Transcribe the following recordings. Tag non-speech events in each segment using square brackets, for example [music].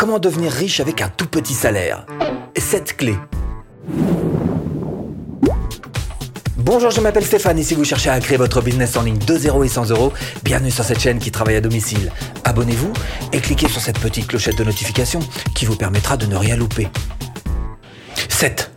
Comment devenir riche avec un tout petit salaire 7 clés. Bonjour, je m'appelle Stéphane et si vous cherchez à créer votre business en ligne de 0 et 100 euros, bienvenue sur cette chaîne qui travaille à domicile. Abonnez-vous et cliquez sur cette petite clochette de notification qui vous permettra de ne rien louper. 7.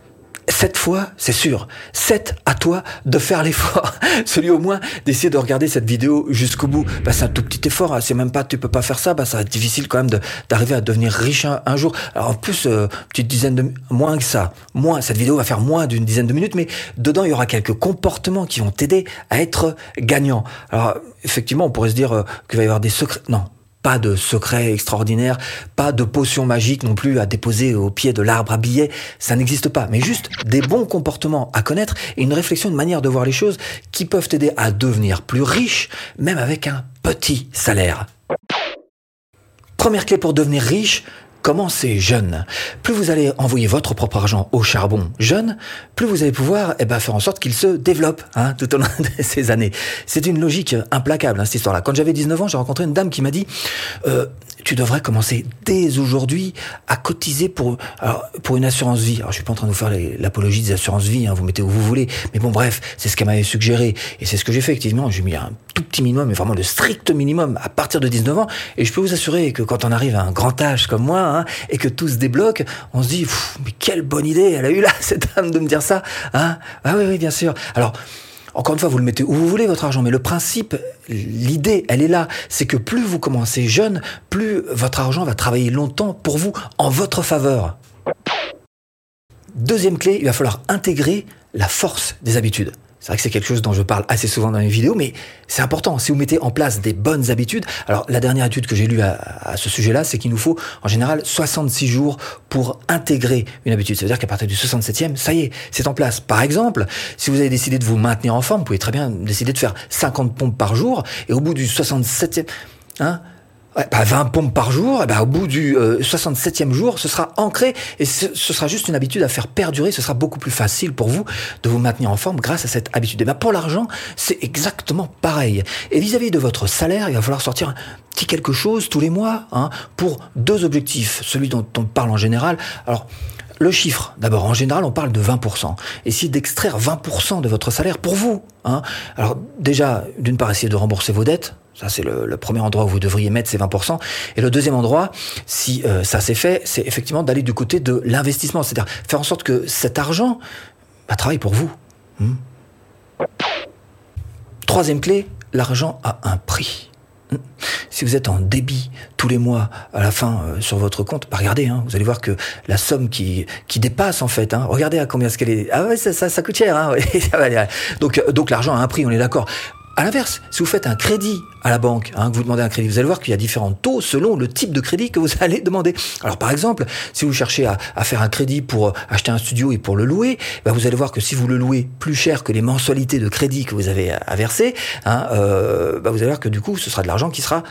Cette fois, c'est sûr, c'est à toi de faire l'effort. [laughs] Celui au moins d'essayer de regarder cette vidéo jusqu'au bout. Bah, c'est un tout petit effort. Hein. C'est même pas, tu peux pas faire ça. Bah, ça va être difficile quand même d'arriver à devenir riche un, jour. Alors en plus, euh, petite dizaine de moins que ça. Moins. Cette vidéo va faire moins d'une dizaine de minutes, mais dedans il y aura quelques comportements qui vont t'aider à être gagnant. Alors effectivement, on pourrait se dire euh, qu'il va y avoir des secrets. Non, pas de secret extraordinaire, pas de potion magique non plus à déposer au pied de l'arbre à billets, ça n'existe pas. Mais juste des bons comportements à connaître et une réflexion, de manière de voir les choses qui peuvent t'aider à devenir plus riche, même avec un petit salaire. Première clé pour devenir riche, Commencez jeune? Plus vous allez envoyer votre propre argent au charbon jeune, plus vous allez pouvoir eh ben, faire en sorte qu'il se développe hein, tout au long [laughs] de ces années. C'est une logique implacable, hein, cette histoire-là. Quand j'avais 19 ans, j'ai rencontré une dame qui m'a dit euh, tu devrais commencer dès aujourd'hui à cotiser pour pour une assurance vie. Alors je suis pas en train de vous faire l'apologie des assurances vie, hein, vous mettez où vous voulez, mais bon bref, c'est ce qu'elle m'avait suggéré et c'est ce que j'ai fait effectivement. J'ai mis un tout petit minimum, mais vraiment le strict minimum à partir de 19 ans. Et je peux vous assurer que quand on arrive à un grand âge comme moi hein, et que tout se débloque, on se dit mais quelle bonne idée elle a eu là [laughs] cette dame de me dire ça. Hein ah oui oui bien sûr. Alors encore une fois, vous le mettez où vous voulez votre argent, mais le principe, l'idée, elle est là. C'est que plus vous commencez jeune, plus votre argent va travailler longtemps pour vous en votre faveur. Deuxième clé, il va falloir intégrer la force des habitudes. C'est vrai que c'est quelque chose dont je parle assez souvent dans mes vidéos, mais c'est important. Si vous mettez en place des bonnes habitudes, alors la dernière étude que j'ai lue à, ce sujet-là, c'est qu'il nous faut en général 66 jours pour intégrer une habitude. Ça veut dire qu'à partir du 67e, ça y est, c'est en place. Par exemple, si vous avez décidé de vous maintenir en forme, vous pouvez très bien décider de faire 50 pompes par jour, et au bout du 67e, hein, 20 bah, pompes par jour, et bah, au bout du 67e euh, jour, ce sera ancré et ce, sera juste une habitude à faire perdurer. Ce sera beaucoup plus facile pour vous de vous maintenir en forme grâce à cette habitude. Et bah, pour l'argent, c'est exactement pareil. Et vis-à-vis de votre salaire, il va falloir sortir un petit quelque chose tous les mois hein, pour deux objectifs. Celui dont on parle en général. Alors, le chiffre, d'abord, en général, on parle de 20%. Essayez d'extraire 20% de votre salaire pour vous. Hein. Alors déjà, d'une part, essayez de rembourser vos dettes. Ça, c'est le, premier endroit où vous devriez mettre ces 20%. Et le deuxième endroit, si euh, ça s'est fait, c'est effectivement d'aller du côté de l'investissement. C'est-à-dire faire en sorte que cet argent bah, travaille pour vous. Hmm. Troisième clé, l'argent a un prix. Si vous êtes en débit tous les mois à la fin euh, sur votre compte, bah regardez, hein, vous allez voir que la somme qui, dépasse en fait, hein, regardez à combien ce qu'elle est. Ah ouais, ça, ça, coûte cher. Hein, [laughs] donc, euh, donc l'argent a un prix, on est d'accord. À l'inverse, si vous faites un crédit à la banque, hein, que vous demandez un crédit, vous allez voir qu'il y a différents taux selon le type de crédit que vous [laughs] allez demander. Alors par exemple, si vous cherchez à, faire un crédit pour euh, acheter un studio et pour le louer, bah, vous allez voir que si vous le louez plus cher que les mensualités de crédit que vous avez à verser, hein, euh, bah, vous allez voir que du coup, ce sera de l'argent qui sera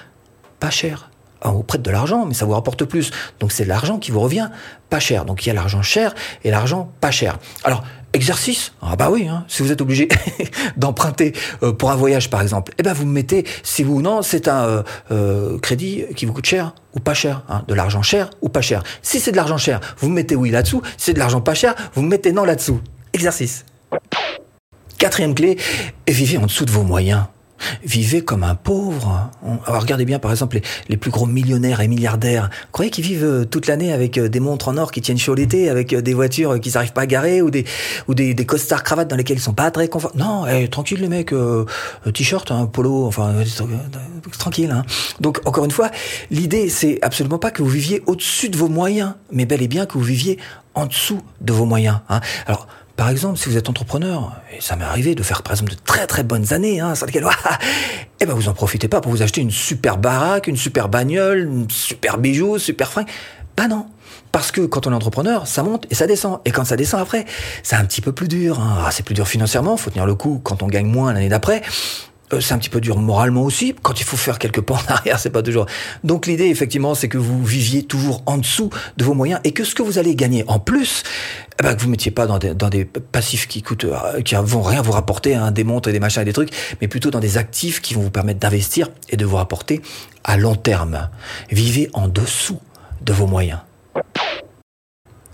pas cher. Vous prête de l'argent, mais ça vous rapporte plus. Donc c'est de l'argent qui vous revient pas cher. Donc il y a l'argent cher et l'argent pas cher. Alors Exercice Ah bah oui, hein, si vous êtes obligé [laughs] d'emprunter euh, pour un voyage par exemple, eh ben vous me mettez, si vous ou non, c'est un euh, euh, crédit qui vous coûte cher ou pas cher, hein, de l'argent cher ou pas cher. Si c'est de l'argent cher, vous me mettez oui là-dessous, si c'est de l'argent pas cher, vous me mettez non là-dessous. Exercice. Quatrième clé, vivez en dessous de vos moyens vivez comme un pauvre. Alors regardez bien par exemple les, plus gros millionnaires et milliardaires. Croyez qu'ils vivent euh, toute l'année avec euh, des montres en or qui tiennent chaud l'été, avec euh, des voitures qui n'arrivent pas à garer ou des ou des, des costards cravates dans lesquels ils sont pas très confortables. Non, eh, tranquille les mecs, t-shirt, un polo, enfin tranquille. Hein. Donc encore une fois, l'idée c'est absolument pas que vous viviez au-dessus de vos moyens, mais bel et bien que vous viviez en dessous de vos moyens. Hein. Alors par exemple, si vous êtes entrepreneur, et ça m'est arrivé de faire par exemple de très très bonnes années, hein, sur lesquelles, eh ben vous en profitez pas pour vous acheter une super baraque, une super bagnole, une super bijou, super fringue. Bah non. Parce que quand on est entrepreneur, ça monte et ça descend. Et quand ça descend après, c'est un petit peu plus dur. Hein. Ah, c'est plus dur financièrement, faut tenir le coup quand on gagne moins l'année d'après. Euh, c'est un petit peu dur moralement aussi. Quand il faut faire quelques pas en arrière, c'est pas toujours. Donc l'idée, effectivement, c'est que vous viviez toujours en dessous de vos moyens et que ce que vous allez gagner en plus, eh ben, que vous mettiez pas dans des, passifs qui coûtent, euh, qui vont rien vous rapporter, hein, des montres et des machins et des trucs, mais plutôt dans des actifs qui vont vous permettre d'investir et de vous rapporter à long terme. Vivez en dessous de vos moyens.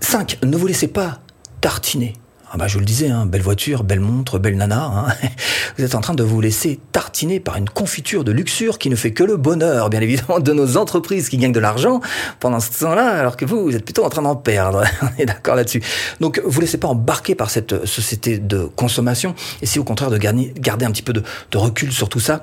5. Ne vous laissez pas tartiner. Ah bah je vous le disais, hein, belle voiture, belle montre, belle nana. Hein. [laughs] Vous êtes en train de vous laisser tartiner par une confiture de luxure qui ne fait que le bonheur, bien évidemment, de nos entreprises qui gagnent de l'argent pendant ce temps-là, alors que vous, vous êtes plutôt en train d'en perdre. [laughs] On est d'accord là-dessus. Donc vous laissez pas embarquer par cette société de consommation, et au contraire de garder, garder un petit peu de, de recul sur tout ça,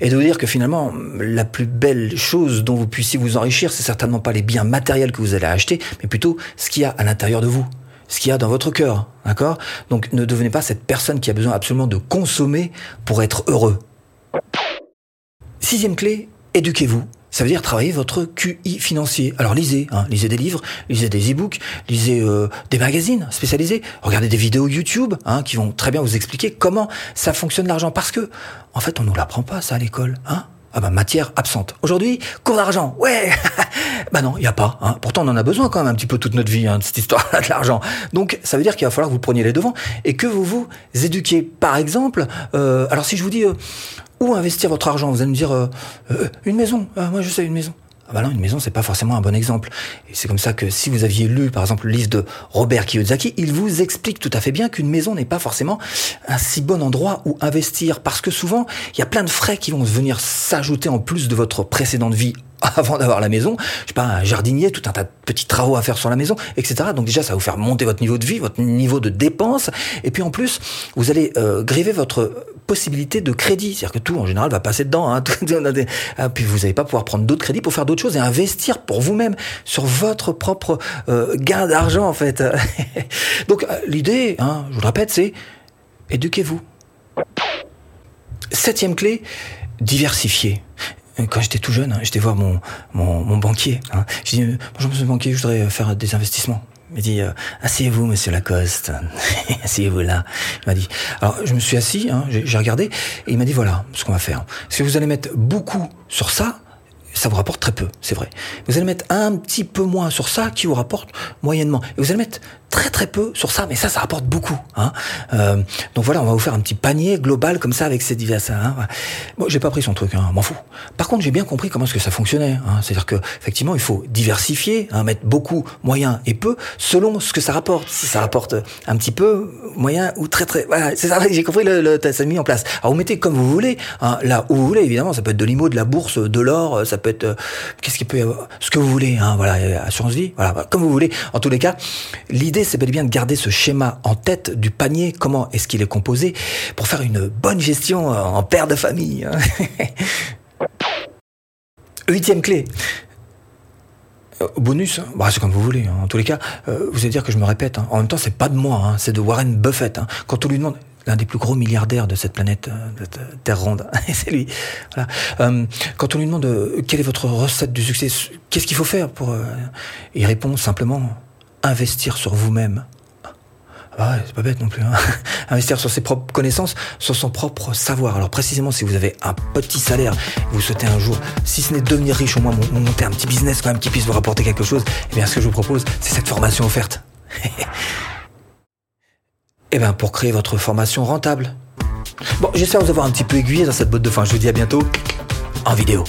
et de vous dire que finalement, la plus belle chose dont vous puissiez vous enrichir, c'est certainement pas les biens matériels que vous allez acheter, mais plutôt ce qu'il y a à l'intérieur de vous ce qu'il y a dans votre cœur, d'accord? Donc ne devenez pas cette personne qui a besoin absolument de consommer pour être heureux. Sixième clé, éduquez-vous. Ça veut dire travailler votre QI financier. Alors lisez, hein, lisez des livres, lisez des e-books, lisez euh, des magazines spécialisés, regardez des vidéos YouTube hein, qui vont très bien vous expliquer comment ça fonctionne l'argent. Parce que, en fait, on nous l'apprend pas ça à l'école. Hein? Ah bah matière absente. Aujourd'hui, cours d'argent. Ouais. [laughs] bah non, il y a pas. Hein. Pourtant, on en a besoin quand même un petit peu toute notre vie hein, de cette histoire-là de l'argent. Donc, ça veut dire qu'il va falloir que vous preniez les devants et que vous vous éduquiez. Par exemple, euh, alors si je vous dis euh, où investir votre argent, vous allez me dire euh une maison. Ah, moi, je sais une maison. Ah bah non, une maison, c'est pas forcément un bon exemple. Et c'est comme ça que si vous aviez lu, par exemple, le livre de Robert Kiyosaki, il vous explique tout à fait bien qu'une maison n'est pas forcément un si bon endroit où investir. Parce que souvent, il y a plein de frais qui vont venir s'ajouter en plus de votre précédente vie [laughs] avant d'avoir la maison, je sais pas, un jardinier, tout un tas de petits travaux à faire sur la maison, etc. Donc déjà, ça va vous faire monter votre niveau de vie, votre niveau de dépenses, et puis en plus, vous allez euh, votre possibilité de crédit, c'est-à-dire que tout en général va passer dedans. Hein, [laughs] ah, puis vous n'allez pas pouvoir prendre d'autres crédits pour faire d'autres choses et investir pour vous-même sur votre propre euh, gain d'argent en fait. [laughs] Donc euh, l'idée, hein, je vous le répète, c'est éduquez-vous. Septième clé, diversifier quand j'étais tout jeune, hein, j'étais voir mon, mon, mon banquier. Hein. J'ai dit, bonjour monsieur le banquier, je voudrais faire des investissements. Il m'a dit, euh, asseyez-vous monsieur Lacoste, [laughs] asseyez-vous là. Il m'a dit, alors je me suis assis, hein, j'ai regardé, et il m'a dit, voilà ce qu'on va faire. Que vous allez mettre beaucoup sur ça, ça vous rapporte très peu, c'est vrai. Vous allez mettre un petit peu moins sur ça qui vous rapporte moyennement. Et vous allez mettre très très peu sur ça, mais ça, ça rapporte beaucoup. Hein. Euh, donc voilà, on va vous faire un petit panier global comme ça avec ces divers. Hein. Bon, j'ai pas pris son truc, hein, m'en fous. Par contre, j'ai bien compris comment est-ce que ça fonctionnait. Hein. C'est-à-dire que effectivement, il faut diversifier, hein, mettre beaucoup, moyen et peu, selon ce que ça rapporte. Si ça rapporte un petit peu, moyen ou très très, voilà, c'est ça. [laughs] J'ai compris le, le ça mis en place. Alors vous mettez comme vous voulez, hein, là où vous voulez. Évidemment, ça peut être de l'IMO, de la bourse, de l'or, ça peut être euh, qu'est-ce qu'il peut y avoir, ce que vous voulez. Hein, voilà, assurance vie, voilà, comme vous voulez. En tous les cas, l'idée c'est bel et bien de garder ce schéma en tête du panier, comment est-ce qu'il est composé, pour faire une bonne gestion euh, en père de famille. Hein. [laughs] Huitième clé. Euh, bonus, bah, c'est comme vous voulez. Hein. En tous les cas, euh, vous allez dire que je me répète. En même temps, c'est pas de moi, c'est de Warren Buffett. Quand on lui demande, l'un des plus gros milliardaires de cette planète de Terre ronde, [laughs] c'est lui. quand on lui demande quelle est votre recette du succès, qu'est-ce qu'il faut faire pour, il répond simplement investir sur vous-même. Ah ouais, c'est pas bête non plus. Hein. [laughs] Investir sur ses propres connaissances, sur son propre savoir. Alors précisément, si vous avez un petit salaire, vous souhaitez un jour, si ce n'est devenir riche, au moins monter un petit business quand même qui puisse vous rapporter quelque chose, eh bien ce que je vous propose, c'est cette formation offerte. [laughs] eh bien pour créer votre formation rentable. Bon, j'espère vous avoir un petit peu aiguillé dans cette botte de fin. Je vous dis à bientôt en vidéo.